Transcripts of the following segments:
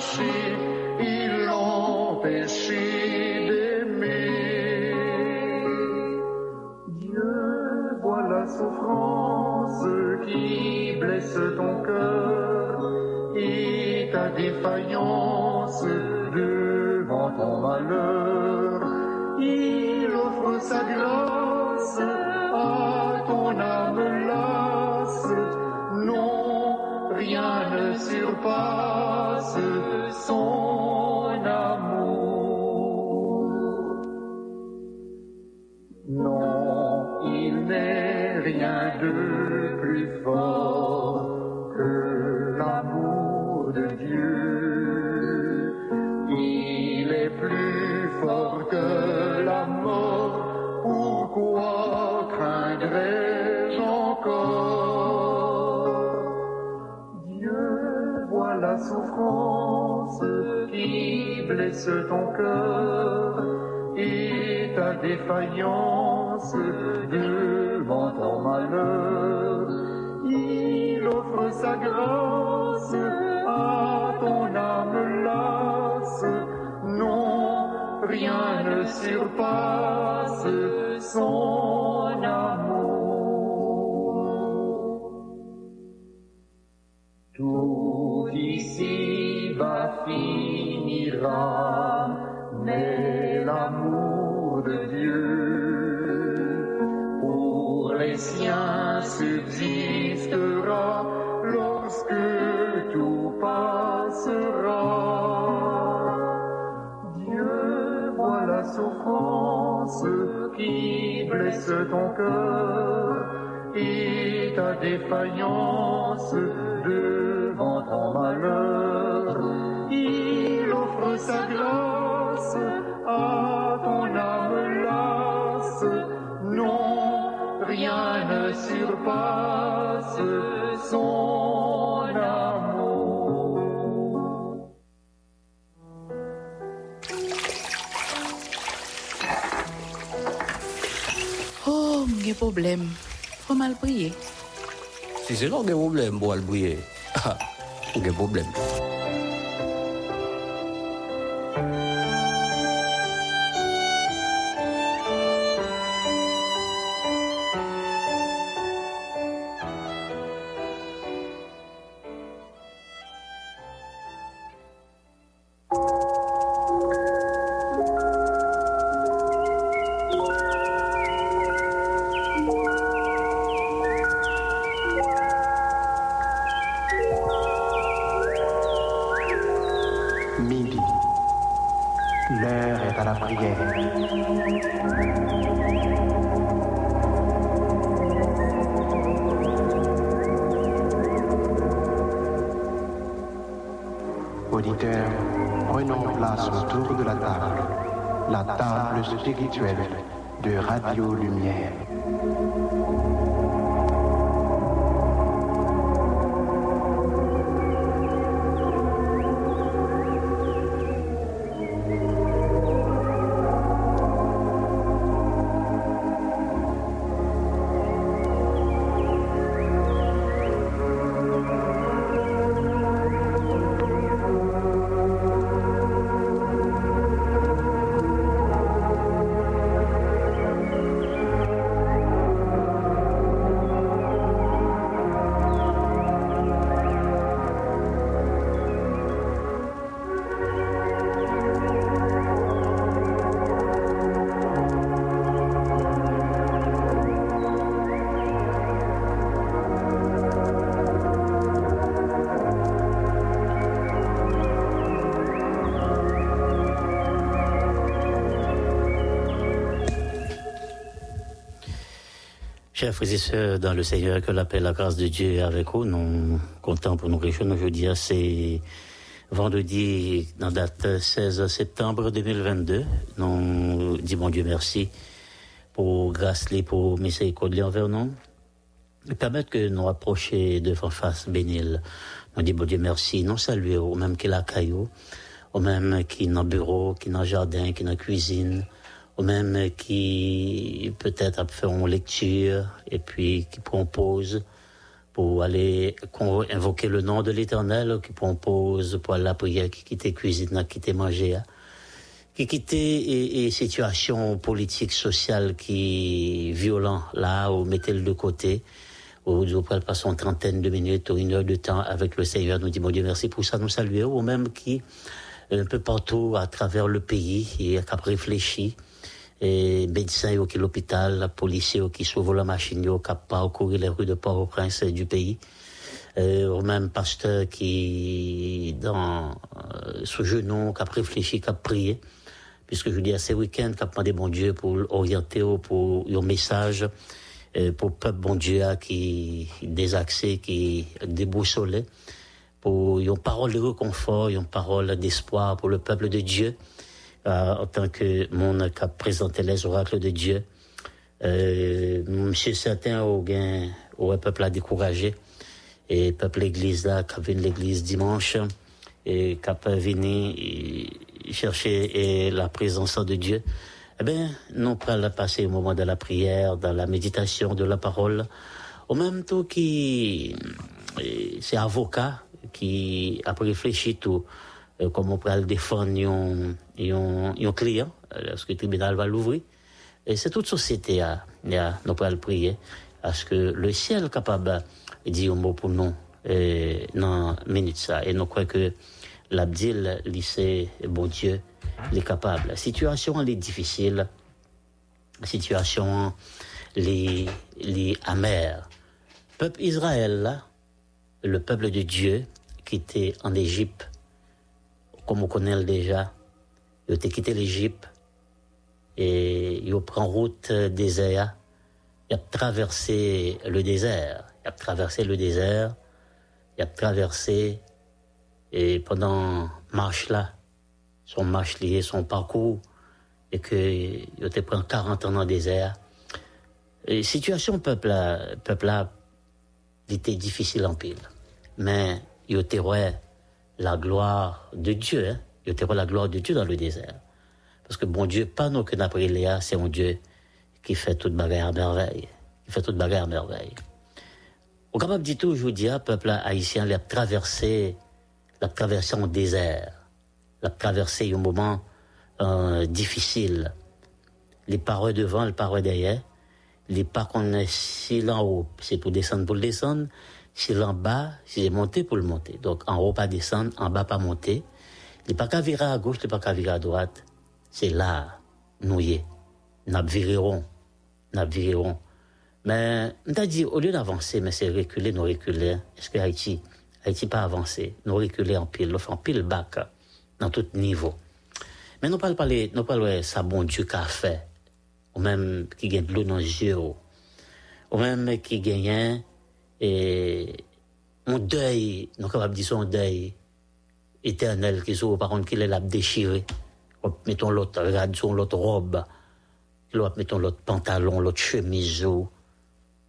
she ton cœur et ta défaillance devant ton malheur. Il offre sa grâce à ton âme lasse. Non, rien ne surpasse son amour. Tout ici va finira, mais l'amour de Dieu pour les siens subsistera lorsque tout passera. Dieu voit la souffrance qui blesse ton cœur et ta défaillance devant ton malheur. Sa grâce à ton âme lasse. Non, rien ne surpasse son amour. Oh, gen problem. Fwa mal priye. Si se lò gen problem pou al priye, gen problem. Midi. Table spirituelle de Radio Lumière. Chers frères et sœurs, dans le Seigneur, que la paix, la grâce de Dieu est avec vous, nous comptons pour nous réjouir aujourd'hui. C'est vendredi, dans date 16 septembre 2022. Nous disons Dieu merci pour grâce, pour miséricorde envers nous. Et permettre que nous approchions devant face bénil. Nous disons Dieu merci, nous saluer au même qui la caillou, au même qui dans le bureau, qui dans le jardin, qui dans la cuisine, ou même qui peut-être fait une lecture et puis qui propose pour aller invoquer le nom de l'Éternel, qui propose pour aller la prière, qui quitte cuisine, qui quitte manger, qui quitte et, situation politique, sociale qui violent là, ou mettez-le de côté, ou pouvez passer une trentaine de minutes ou une heure de temps avec le Seigneur, nous dit mon Dieu merci pour ça, nous saluer, ou même qui un peu partout à travers le pays et qui a réfléchi et médecins qui l'hôpital, policiers qui sauvent la machine, qui parcouru les rues de Port-au-Prince du pays. Euh, ou même pasteur qui, dans, euh, ce genou, qui a réfléchi, qui a prié. Puisque je dis à ces week-ends, qui a demandé bon Dieu pour orienter, pour un message, euh, pour le peuple bon Dieu qui désaxé, qui déboussolé, pour une parole de réconfort, une parole d'espoir pour le peuple de Dieu. Euh, en tant que mon qui a présenté les oracles de Dieu. Monsieur certain au gain au peuple a découragé et peuple l'église là qui venu l'église dimanche et qui a venu chercher la présence de Dieu. Eh bien, nous prenons passer au moment de la prière, dans la méditation de la parole, au même temps qui c'est avocat qui a réfléchi tout euh, comment on pourrait défendre un, client lorsque le tribunal va l'ouvrir. Et c'est toute société à, nous pourrons prier à ce que le ciel est capable de dire un mot pour nous dans minute ça. Et nous croyons que l'abdil, lycée, bon Dieu, est capable. La situation elle est difficile. La situation est, est amère. Le peuple Israël, le peuple de Dieu, qui était en Égypte, comme on connaît déjà, il a quitté l'Égypte et il prend route désert. Il a traversé le désert. Il a traversé le désert. Il a traversé et pendant marche là, son marche lié, son parcours, et que il a pris 40 ans dans le désert. La situation peuple peuple là, était difficile en pile. Mais il était la gloire de Dieu. Hein. Il était la gloire de Dieu dans le désert. Parce que bon Dieu, pas nous que Léa, c'est un Dieu qui fait toute bagarre à merveille. Qui fait toute bagarre à merveille. Au capable dit tout, je vous dis, peuple haïtien, il a traversé, l'a traversé en désert. L'a traversé un moment euh, difficile. Les paroles devant, les paroles derrière. Les pas qu'on est si là haut, c'est pour descendre, pour descendre c'est en bas, c'est monter pour le monter. Donc en haut pas descendre, en bas pas monter. Il pas qu'à virer à gauche, il pas qu'à virer à droite. C'est là, nous y Nous virerons. Nous virerons. Mais, on t'a dit, au lieu d'avancer, mais c'est reculer, nous reculer. Est-ce que Haïti, Haïti pas avancé? Nous reculer en pile, nous en pile bac, dans tout niveau. Mais nous parlons pas, nous parlons ça bon Dieu qu'a fait. Ou même qui gagne de l'eau dans les yeux. Ou même qui gagne et un deuil, nous sommes capables de dire un deuil éternel qui soit par contre qu'il est là déchiré. Mettons l'autre, son l'autre robe, mettons l'autre pantalon, l'autre chemise,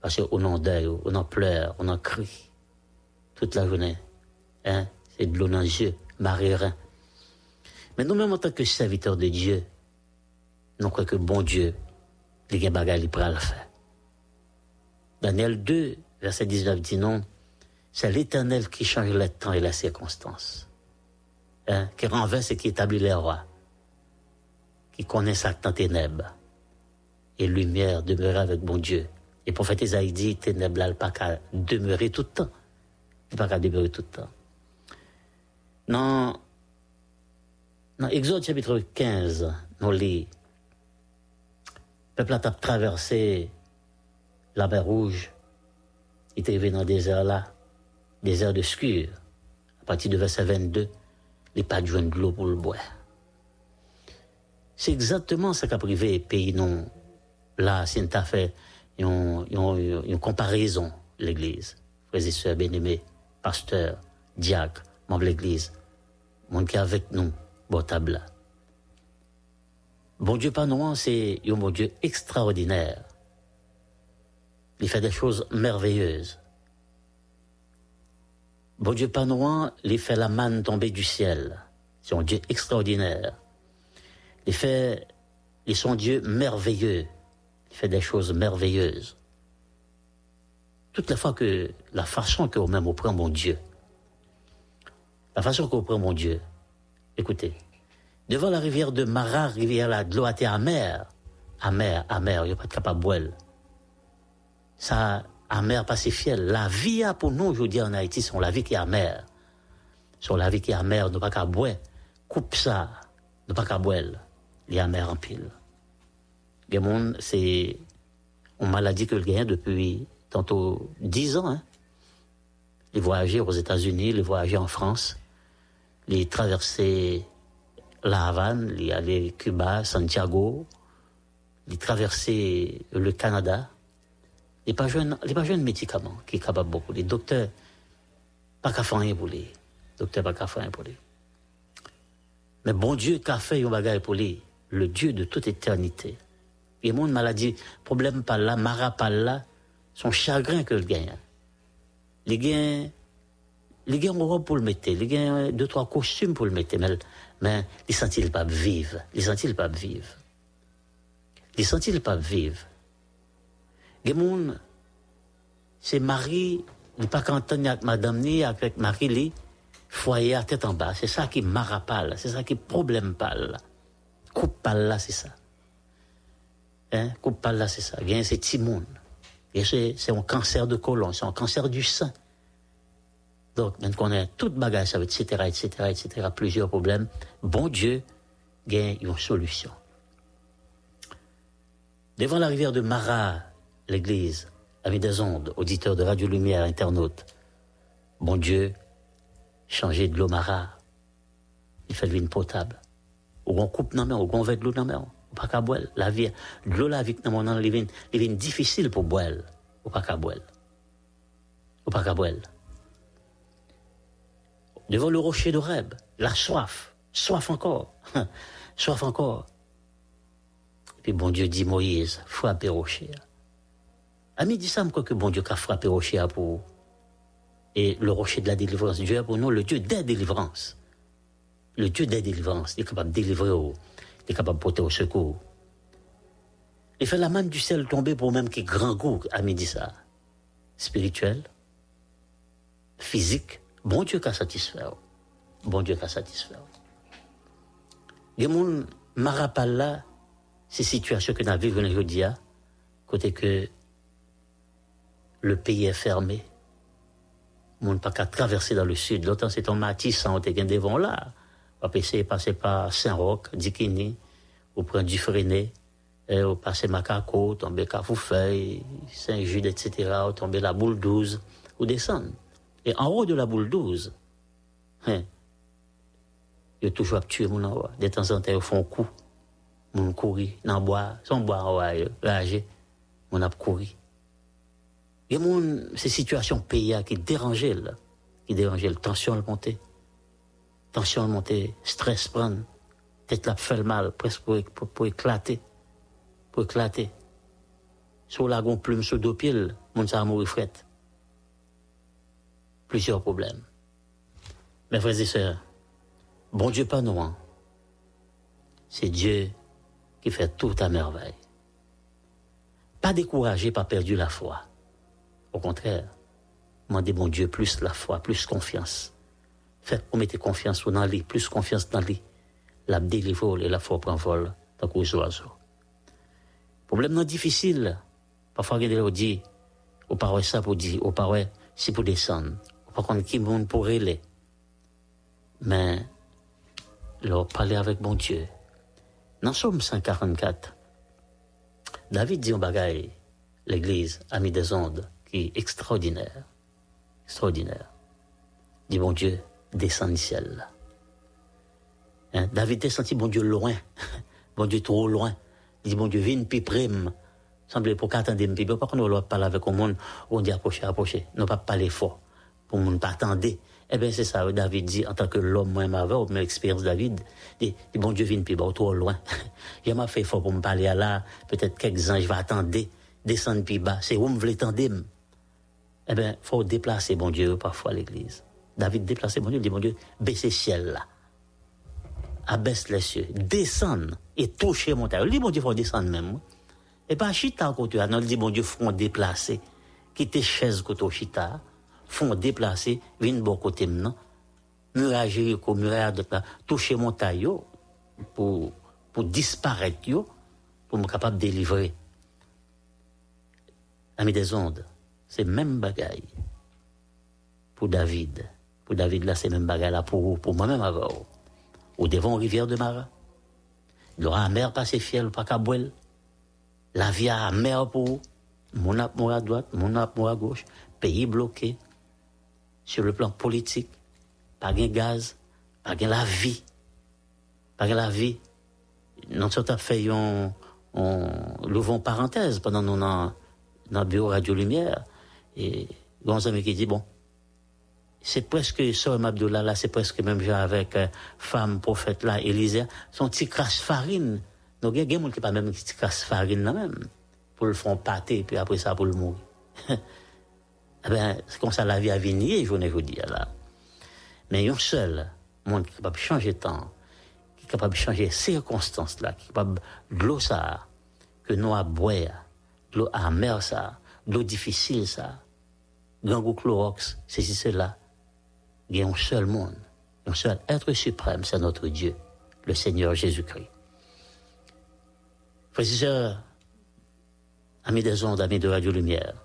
parce qu'on en deuil, on en pleure, on en crie toute la journée. Hein? C'est de l'eau dans les yeux. Mais nous-mêmes, en tant que serviteurs de Dieu, nous croyons que bon Dieu, les gars il le faire. Daniel 2, verset 19 dit non, c'est l'Éternel qui change le temps et les circonstances, hein, qui renverse et qui établit les rois, qui connaît sa temps ténèbres, et lumière demeure avec bon Dieu. Et prophète Isaïe dit, ténèbres n'a pas qu'à demeurer tout le temps. Pas qu'à demeurer tout le temps. Dans, dans Exode chapitre 15, nous lit, le peuple a traversé la mer Rouge, il était arrivé dans le désert là, désert de Scure. À partir de verset 22, il pas de de l'eau pour le boire. C'est exactement ce qu'a privé pays non. Là, c'est une affaire une, une, comparaison, l'Église. Frères et sœurs bien-aimés, pasteurs, diacres, membres de l'Église, monde qui est avec nous, bon table. Bon Dieu pas c'est un bon Dieu extraordinaire. Il fait des choses merveilleuses. Bon Dieu pas non, il fait la manne tomber du ciel. C'est un Dieu extraordinaire. Il fait, il sont Dieu merveilleux. Il fait des choses merveilleuses. Toute la fois que la façon que même prend mon Dieu, la façon qu'on prend mon Dieu, écoutez, devant la rivière de Mara, rivière là, de l'eau était amère, amère, amère, il n'y a pas de capable. Ça, amère, pas si fiel. La vie a pour nous, dis en Haïti, c'est la vie qui est amère. C'est la vie qui est amère, nous pas qu'à boire. Coupe ça, nous pas qu'à boire. Il est amer en pile. Le monde, c'est une maladie que le gagne depuis tantôt 10 ans. Hein. Les voyager aux États-Unis, les voyager en France, les traverser la Havane, les aller Cuba, Santiago, les traverser le Canada. Les pas jeunes, les pas jeunes médicaments qui est capable beaucoup. Les docteurs, pas qu'à faire rien pour les. Docteurs, pas qu'à faire rien pour les. Mais bon Dieu, qu'a fait un bagage pour les, le Dieu de toute éternité. Et mon maladie, problème pas là, mara pas là, son chagrin que le gagne. Les gains, les gains ont pour le mettre, les gains deux, trois costumes pour le mettre, mais, mais ils sentent pas vivre, ils sentent pas vivre? Ils sentent pas vivre? Gens, c'est Marie, il n'est pas content avec madame ni avec Marie, li, foyer à tête en bas. C'est ça qui marapale, c'est ça qui problème pâle. Coupe pâle là, c'est ça. Hein? Coupe pâle là, c'est ça. Bien, c'est Timoun. C'est, un cancer de côlon, c'est un cancer du sein. Donc, maintenant qu'on a toute bagage, etc., etc., etc., plusieurs problèmes, bon Dieu gagne une solution. Devant la rivière de Marat, l'église, amis des ondes, auditeurs de Radio Lumière, internautes, bon Dieu, changer de l'eau Marat, il fait de l'eau potable. Ou on coupe non mais ou on de l'eau non mais ou pas qu'à boire. La vie, l'eau la vie dans mon il est difficile pour boire. Ou pas qu'à boire. Ou pas qu'à boire. Devant le rocher de Reb, la soif, soif encore, soif encore. Et puis bon Dieu dit Moïse, frappez rocher. Ami dit ça, quoi que bon Dieu a frappé rocher pour et le rocher de la délivrance. Dieu est pour nous le Dieu des délivrances. Le Dieu des délivrances. Il est capable de délivrer, il est capable de porter au secours. Il fait la main du ciel tomber pour même qui grand goût, ami dit ça. Spirituel, physique, bon Dieu qu'a satisfait. Bon Dieu qu'a satisfait. Les gens marapal là, ces situations que nous vivons aujourd'hui, côté que le pays est fermé, on n'a pas qu'à traverser dans le sud. L'autre, c'est un Matisse, on était devant là. On de passer par Saint-Roch, Dikini, ou prendre du Freinet, et on passer Macaco, tomber Cafoufeuille, Saint-Jude, etc., ou tomber la boule 12, ou descendre. Et en haut de la boule 12, hein, il a toujours tuer mon en haut. De temps en temps, ils font un coup. Mon courir, dans bois, son bois ragé, mon a couru. Il y a mon, ces situations pays qui dérangeaient, là, qui dérangeaient, tension le monter. Tension le monter, stress prendre, tête la fait mal, presque pour, pour, pour éclater. Pour éclater. Sur la gon plume sur deux pieds, mon ça mourir fret. Plusieurs problèmes. Mes frères et sœurs, bon Dieu pas nous, hein. C'est Dieu qui fait tout à merveille. Pas découragé, pas perdu la foi. Au contraire, demandez mon Dieu plus la foi, plus confiance. Faites, vous mettez confiance dans lui, plus confiance dans lui. La délivre et la foi prend vol, tant qu'aux oiseaux. Problème non difficile. Parfois, des dit, au parois ça pour dire, au parois, c'est pour descendre. Par contre, qui monde pourrait aller. Mais, leur parler avec mon Dieu. Dans Somme 144, David dit un bagaille, l'église, ami des ondes, qui est extraordinaire. Extraordinaire. Dit bon Dieu, descend du ciel. Hein? David est senti bon Dieu loin. bon Dieu trop loin. Il dit bon Dieu, viens puis prime. semble pour qu'attendre un peu. Par contre, on va parler avec le monde, on dit approcher, approcher? Non, pas parler fort. Pour ne pas attendre. Eh bien, c'est ça, David dit, en tant que l'homme, moi, ma ou même expérience David, dit, bon Dieu, vient plus bas, trop loin. Il m'a fait fort pour me parler à là, peut-être quelques anges, je vais attendre, descendre plus bas. C'est où me voulez attendre. Eh bien, faut déplacer, bon Dieu, parfois l'église. David déplacer, bon Dieu, dit, bon Dieu, baissez ciel là. Abaisse les cieux, descendre et toucher mon terre. Il dit, bon Dieu, faut descendre même. Et pas chita côté, non, il dit, bon Dieu, faut déplacer. Quitter chaise côté chita font déplacer, viennent bon côté maintenant. Muraille Jéricho, muraille de toucher mon taillot pour, pour disparaître, pour me capable de délivrer. Ami des ondes, c'est même bagaille pour David. Pour David, là, c'est même bagaille là pour, pour moi-même avant. Au devant rivière de Mara. Il aura la mer passé fiel, pas qu'à La vie mer pour mon ap à droite, mon ap à gauche, pays bloqué, sur le plan politique, pas de gaz, pas de la vie. Pas de la vie. Nous sommes fait un, on, parenthèse pendant nous dans, dans le bureau Radio Lumière. Et un ami qui dit, bon, c'est presque, Soeur Abdullah là, c'est presque même genre avec euh, femme prophète là, Élisée, son petit crasse farine. Donc, il y a des gens qui pas même petit crasse farine là même, pour le faire pâter, puis après ça, pour le mourir. eh ben, c'est comme ça la vie a venir, je ne vous dire là. Mais il y a un seul monde qui est capable de changer de temps, qui est capable de changer les circonstances là, qui est capable de l'eau ça, que nous à boire, de l'eau amère ça, de l'eau difficile ça, gangou chlorox, c'est cela. Il y a un seul monde, un seul être suprême, c'est notre Dieu, le Seigneur Jésus-Christ. Frères et sœurs, amis des ondes, amis de Radio Lumière,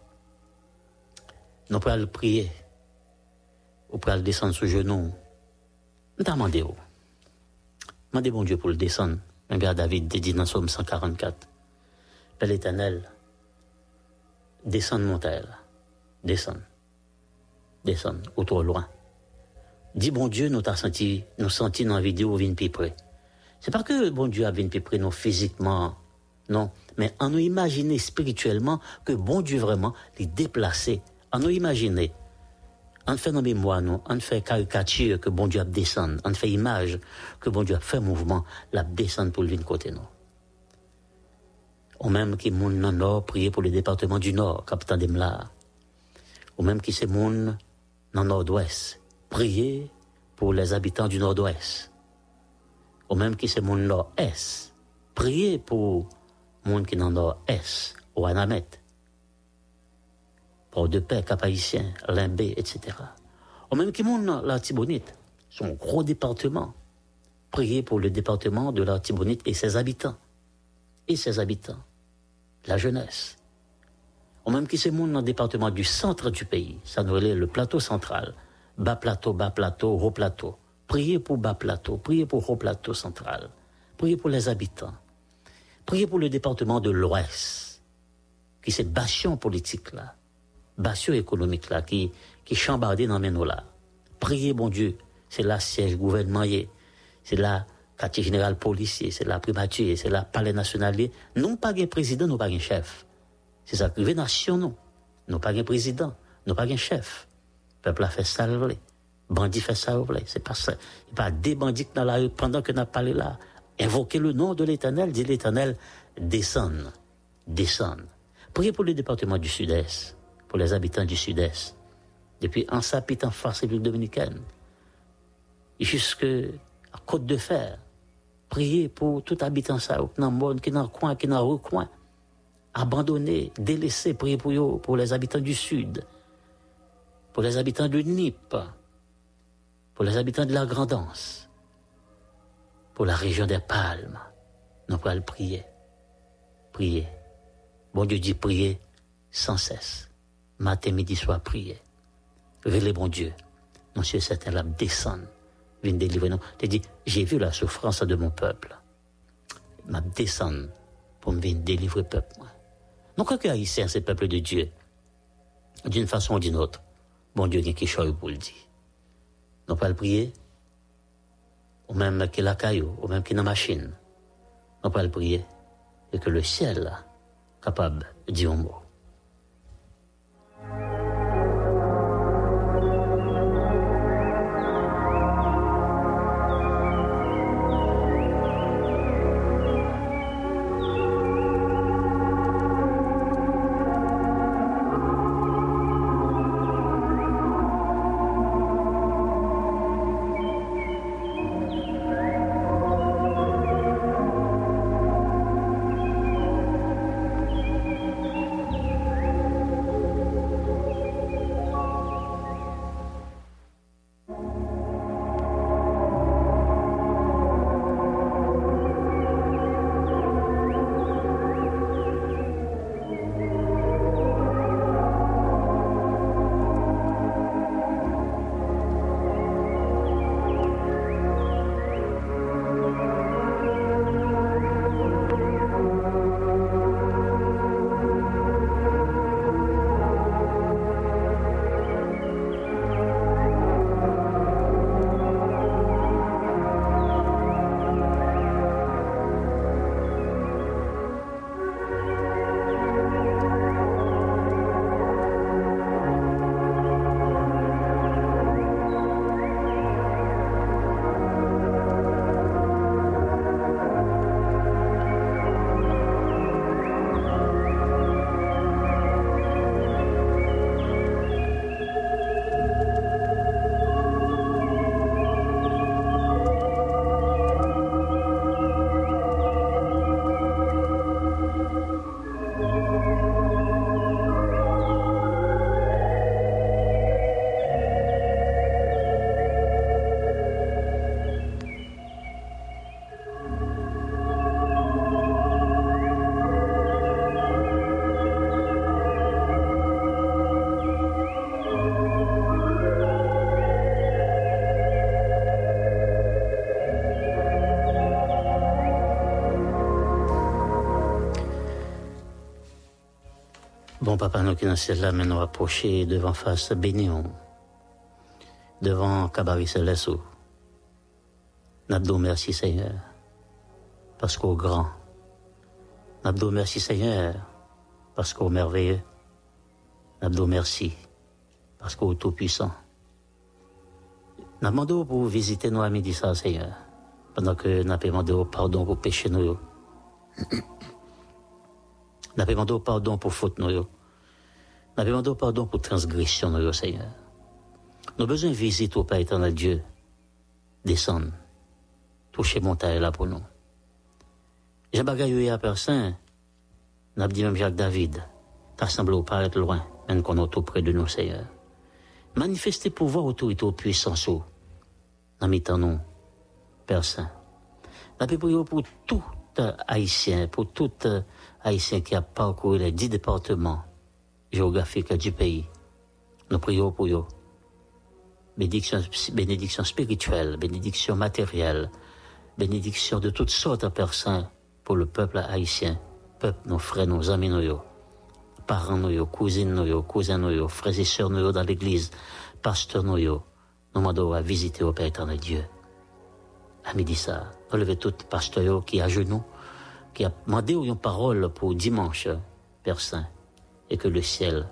nous pouvons prier. Nous pouvons descendre sur genoux. Nous demandez où Demandez bon Dieu pour le descendre. Même bien David dit dans Somme 144. Père l'éternel, descends mon terre. Descends. Descends, ou trop loin. Dis bon Dieu, nous t'a senti, nous senti dans la vidéo vin plus près. C'est pas que bon Dieu a venu plus près, non, physiquement, non, mais en nous imaginer spirituellement que bon Dieu vraiment les déplacé on nous imaginer, on fait nos mémoire, nous, on fait caricature que bon Dieu a descendu, on fait image que bon Dieu a fait mouvement, la descendre pour le côté nous. Ou même qui moun le nord, prier pour le département du nord, capitaine Demla. Ou même qui c'est moun dans le nord-ouest, prier pour les habitants du nord-ouest. Ou même qui c'est moun nord-est, prier pour moun qui dans le nord-est, au Anamet. Port de Paix, Cap-Haïtien, Limbé, etc. Ou même qui monte la Tibonite, son gros département. Priez pour le département de la Tibonite et ses habitants. Et ses habitants. La jeunesse. Même qui se monte dans le département du centre du pays. Ça nous relève le plateau central. Bas plateau, bas plateau, haut plateau. Priez pour bas plateau, priez pour haut plateau central. Priez pour les habitants. Priez pour le département de l'Ouest, qui c'est bastion politique là bastion économique là, qui, qui chambardé dans nos là. Priez, bon Dieu, c'est là siège gouvernemental, c'est là quartier général policier, c'est là primature, c'est là palais national. Nous pas un président, nous pas un chef. C'est ça, privé nation, non. Nous pas un président, nous pas un chef. Le peuple a fait ça, le Bandit fait ça, le C'est pas ça. Il pas des bandits dans la rue pendant que nous parlé là. Invoquez le nom de l'éternel, dit l'éternel, descend, descend. Priez pour le département du sud-est pour les habitants du sud-est, depuis Ansapit en face République dominicaine, jusqu'à Côte de Fer. Priez pour tout habitant ça, qui dans le coin, qui le recoin. Abandonné, délaissé, priez pour, pour les habitants du sud, pour les habitants de Nip, pour les habitants de la Grandance, pour la région des Palmes. Nous pouvons prier. Prier. Bon Dieu dit prier sans cesse matin, midi, soir, prier. Vélez bon Dieu. Monsieur certain là descend, vient délivrer nous. Dis, j'ai vu la souffrance de mon peuple. M'a descend pour me venir délivrer le peuple. Donc, quand haïtien, c'est peuple de Dieu, d'une façon ou d'une autre, bon Dieu, il y pour le dire. Nous pas le prier, ou même qu'il la caillou, ou même qu'il la machine. Nous pas le prier, et que le ciel, capable de un mot. Bon papa, nous qui sommes là, mais nous approcher devant face Bénion, devant Cabaret Céleste. Nous merci Seigneur, parce qu'au grand. Nous merci Seigneur, parce qu'au merveilleux. Nous merci, parce qu'au tout-puissant. Nous pour visiter nos amis ça, Seigneur, pendant que nous pardon pour pécher nous. Nous demandons pardon pour faute nous. Nous demandons pardon pour transgression nous, Seigneur? Nous besoin de visite au Père éternel Dieu. Descendre. Toucher montagne là pour nous. J'ai bagaillé à personne. N'a dit même Jacques David. T'as semblé paraître loin, même qu'on est tout près de nous, Seigneur. Manifester pouvoir, autorité, puissance, dans mes temps, nous, Saint. Nous prions pour tout Haïtien, pour tout Haïtien qui a parcouru les dix départements géographiques du pays. Nous prions pour eux. Bénédiction, bénédiction spirituelle, bénédiction matérielle, bénédiction de toutes sortes de personnes pour le peuple haïtien, peuple, nos frères, nos amis, nos parents, nos cousines, nos cousins, nos frères et sœurs, nos dans l'église, pasteurs, nos nous demandons à visiter au Père éternel Dieu. À midi ça, relevez tout pasteur qui est à genoux, qui a demandé une parole pour dimanche, Père Saint, et que le ciel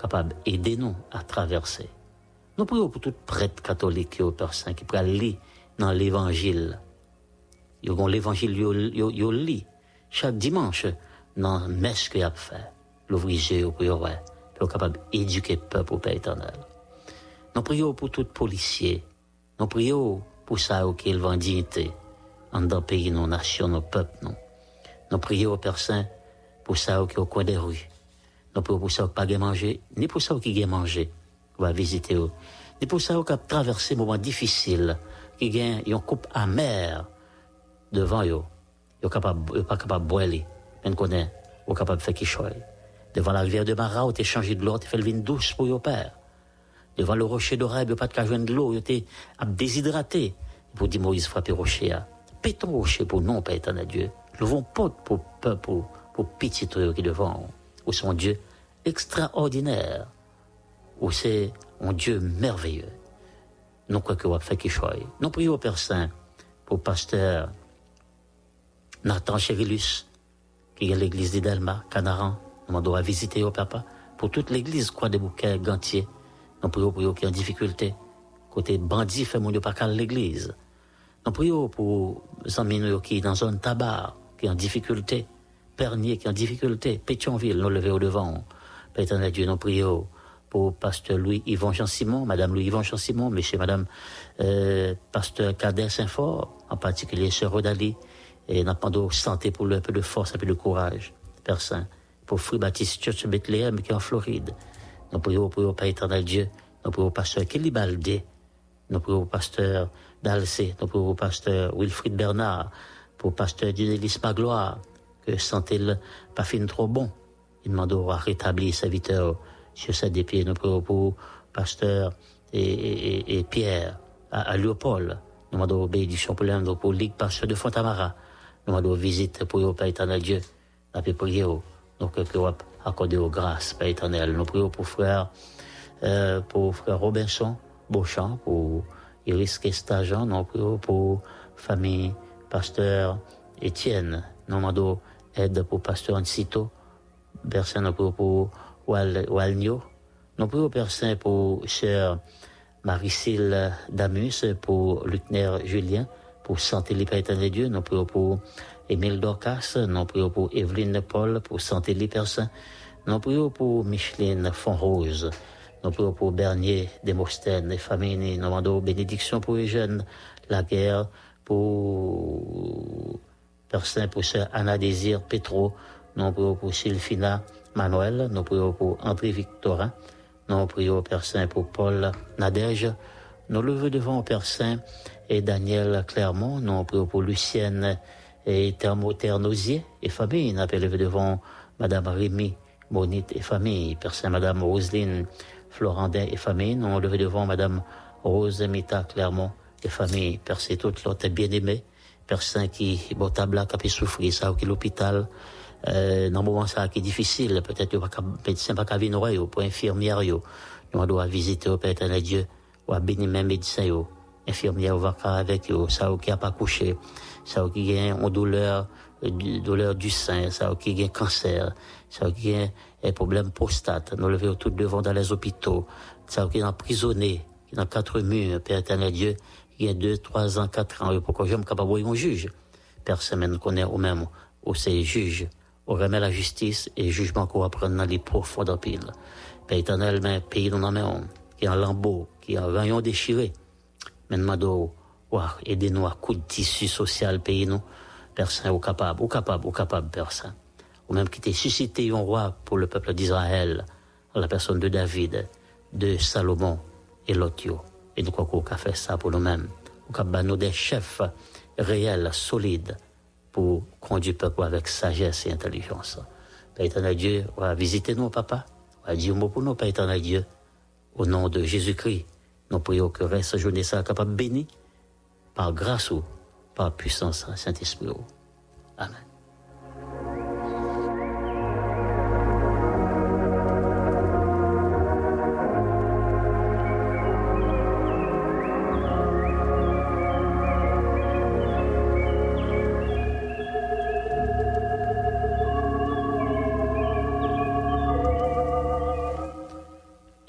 capable d'aider nous à traverser. Nous prions pour tout prêtre catholique, Père Saint, qui peut lire dans l'évangile. Ils ont l'évangile, ils lit chaque dimanche dans la messe qu'il a fait. L'ouvrir les pour être capable d'éduquer le peuple au Père éternel. Nous prions pour tout policier. Nous prions pour ça est le dignité en dans pays, nos nations, nos peuples, nous. Nous prions au Père Saint pour ça au coin des rues. Pour ça qui pas manger, ni pour ça qui a mangé, va visiter eux. Ni pour ça qui a traversé des moments difficiles, qui gagne une coupe amère devant eux. Ils ne pas capable de boire, mais connaît, ils capable de faire chose. Devant la rivière de Mara, ils changé de l'eau, ils fait le vin douce pour leur père. Devant le rocher d'oreille, ils pas de de l'eau, ils étaient déshydratés. Pour dire Moïse frapper rocher. Pétons rocher pour non, Père éternel Dieu. Levons pas pour peuple, pour, pour petit qui devant. Ou son Dieu? Extraordinaire. Ou c'est un Dieu merveilleux. Nous quoi que faire quelque chose. Nous prions au Père Saint pour pasteur Nathan Chevilus, qui est l'église d'Idelma, Canaran. Nous demandons à visiter au papa. Pour toute l'église, quoi des bouquets, gantier. Nous prions pour eux qui en difficulté. Côté bandit, fait mon pas qu'à l'église. Nous prions pour amis qui dans zone tabac, qui en difficulté. Pernier qui en difficulté. Pétionville, nous lever au devant. Père éternel Dieu, nous prions pour pasteur Louis-Yvon Jean-Simon, Madame Louis-Yvon Jean-Simon, Monsieur, Madame euh, pasteur Cadet Saint-Fort, en particulier Sœur Rodali, et nous demandons santé pour lui un peu de force, un peu de courage, Père Saint, pour Free Baptist Church Bethlehem qui est en Floride. Nous prions pour le Père éternel Dieu, nous prions pasteur Kelly Baldé, nous prions au pasteur Dalcé, nous prions au pasteur Wilfried Bernard, pour le pasteur Dionélis Magloire, que santé le pas fin trop bon. Il demande à rétablir sa serviteur sur sa pieds, nous prions pour pasteur et, et, et Pierre à, à Léopold. Nous demandons bénédiction pour l'un pour Ligue pasteur de Fontamara. Nous demandons visite pour le Père éternel Dieu. Nous avons prié, donc que vous accordé aux grâces, Père éternel. Nous prions pour frère, euh, pour frère Robinson Beauchamp, pour Iris Kestajan, nous prions pour famille pasteur Étienne. Nous demandons aide pour pasteur Ancito. Personne nous prions pour Wal, Walnio. Nous prions Père Saint pour cher Marie-Cyle Damus, pour Lucner Julien, pour Santé Libre Éternel Dieu. Nous prions pour Émile Dorcas. Nous prions pour Evelyne Paul, pour Santé Libre. Nous prions pour Micheline Fonrose. Nous prions pour Bernier Demostène et famille. Nous demandons bénédiction pour les jeunes, la guerre, pour Saint, pour Sœur Anna Désir Petro. Nous prions pour Sylphina Manuel. Nous prions pour André Victorin. Nous prions au Père pour Paul Nadège. Nous levons devant au et Daniel Clermont. Nous prions pour Lucienne et Ternosier et famille. Nous appelons devant Madame Rémy Monite et famille. Père Saint, Madame Roselyne Florandin et famille. Nous levons devant Madame Rose Mita Clermont et famille. Père Saint, toute l'autre bien-aimé. Père Saint qui, bon, tabla, qui a souffrir, ça, qui l'hôpital. Euh, dans moment ça qui est difficile, peut-être que médecin pas qu'à venir pour infirmière yo. Nous doit visiter au Père Dieu, ou à bénir même médecin yo. Infirmière va avec yo, ça qui a pas couché, ça qui a une douleur, douleur du sein, ça qui a un cancer, ça qui a un problème prostate. Nous levons tout devant dans les hôpitaux, ça qui est emprisonné, qui est dans quatre murs, Père éternel Dieu, qui a deux, trois ans, quatre ans, pourquoi je me capable de mon juge? Personne ne connaît au même, ou c'est juge on remet la justice et jugement qu'on va prendre dans les profonds de pile. Père éternel, mais pays nous en qui est en lambeau, qui est en rayon déchiré. Maintenant, aidez-nous à coup de tissu social, pays nous. Personne ou capable, ou capable, ou capable, personne. Ou même qui t'est suscité un roi pour le peuple d'Israël, la personne de David, de Salomon et l'autre. Et nous croyons qu'on a fait ça pour nous-mêmes. Ou nous des chefs réels, solides, pour conduire le peuple avec sagesse et intelligence. Père éternel Dieu, va visiter nous, papa. Va dire mot pour nous, Père éternel Dieu. Au nom de Jésus-Christ, nous prions que reste journée ça capable béni par grâce ou par puissance Saint-Esprit. Amen.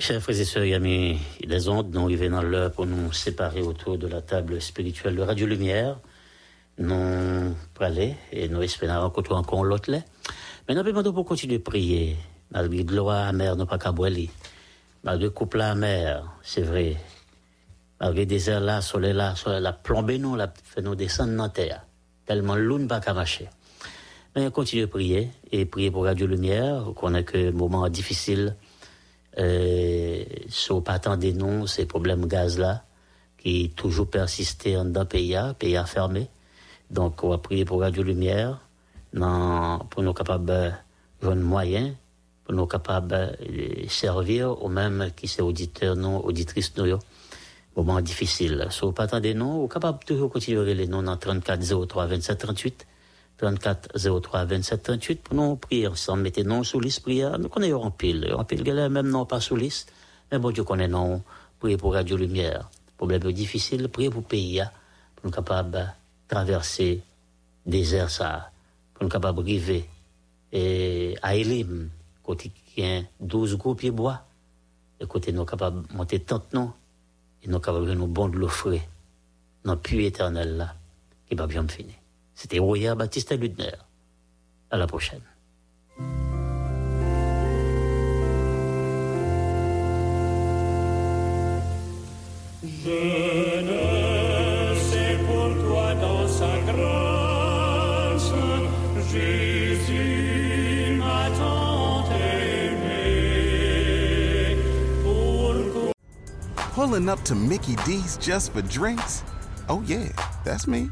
Chers frères et sœurs, amis, les ondes nous arrivent dans l'heure pour nous séparer autour de la table spirituelle de Radio Lumière. Nous parler et nous espérons rencontrer encore l'autre. Mais nous demandons pour continuer de prier, malgré l'eau amère, nous pas qu'à Malgré couple amère, c'est vrai. Malgré airs là, soleil là, soleil là, nous, la fait nous descendre dans la terre. Tellement l'une pas qu'à marcher. Mais continuez de prier et prier pour Radio Lumière, qu'on a que moment difficile euh, sur pas des noms, ces problèmes gaz là, qui toujours persisté dans le pays, pays fermé. Donc, on va prier pour Radio Lumière, pour nous capables de moyens, pour nous capables de servir aux mêmes qui sont auditeurs, non, auditrices, nous, moment difficile. Sur pas des noms, on capable toujours continuer les noms dans 34 03 27 38. 34 03 27 38 pour nous prier ensemble. Mettez non sous liste prière. Nous connaissons en pile. En pile, même non pas sous liste. Mais bon Dieu connaît non. Prier pour Radio Lumière. Problème difficile. Prier pour pays. Pour nous capables de traverser désert ça. Pour nous capables de et à Elim, côté qui a 12 gros pieds bois, et côté nous capables de monter tant non, et nous capables de nous bon de frais, dans le puits éternel là, qui va bien finir. C'était Roya Baptiste Ludner. À la prochaine. Je ne sais pourquoi dans sa grâce, Jésus m'a tant aimé. Pourquoi Pulling up to Mickey D's just for drinks? Oh, yeah, that's me.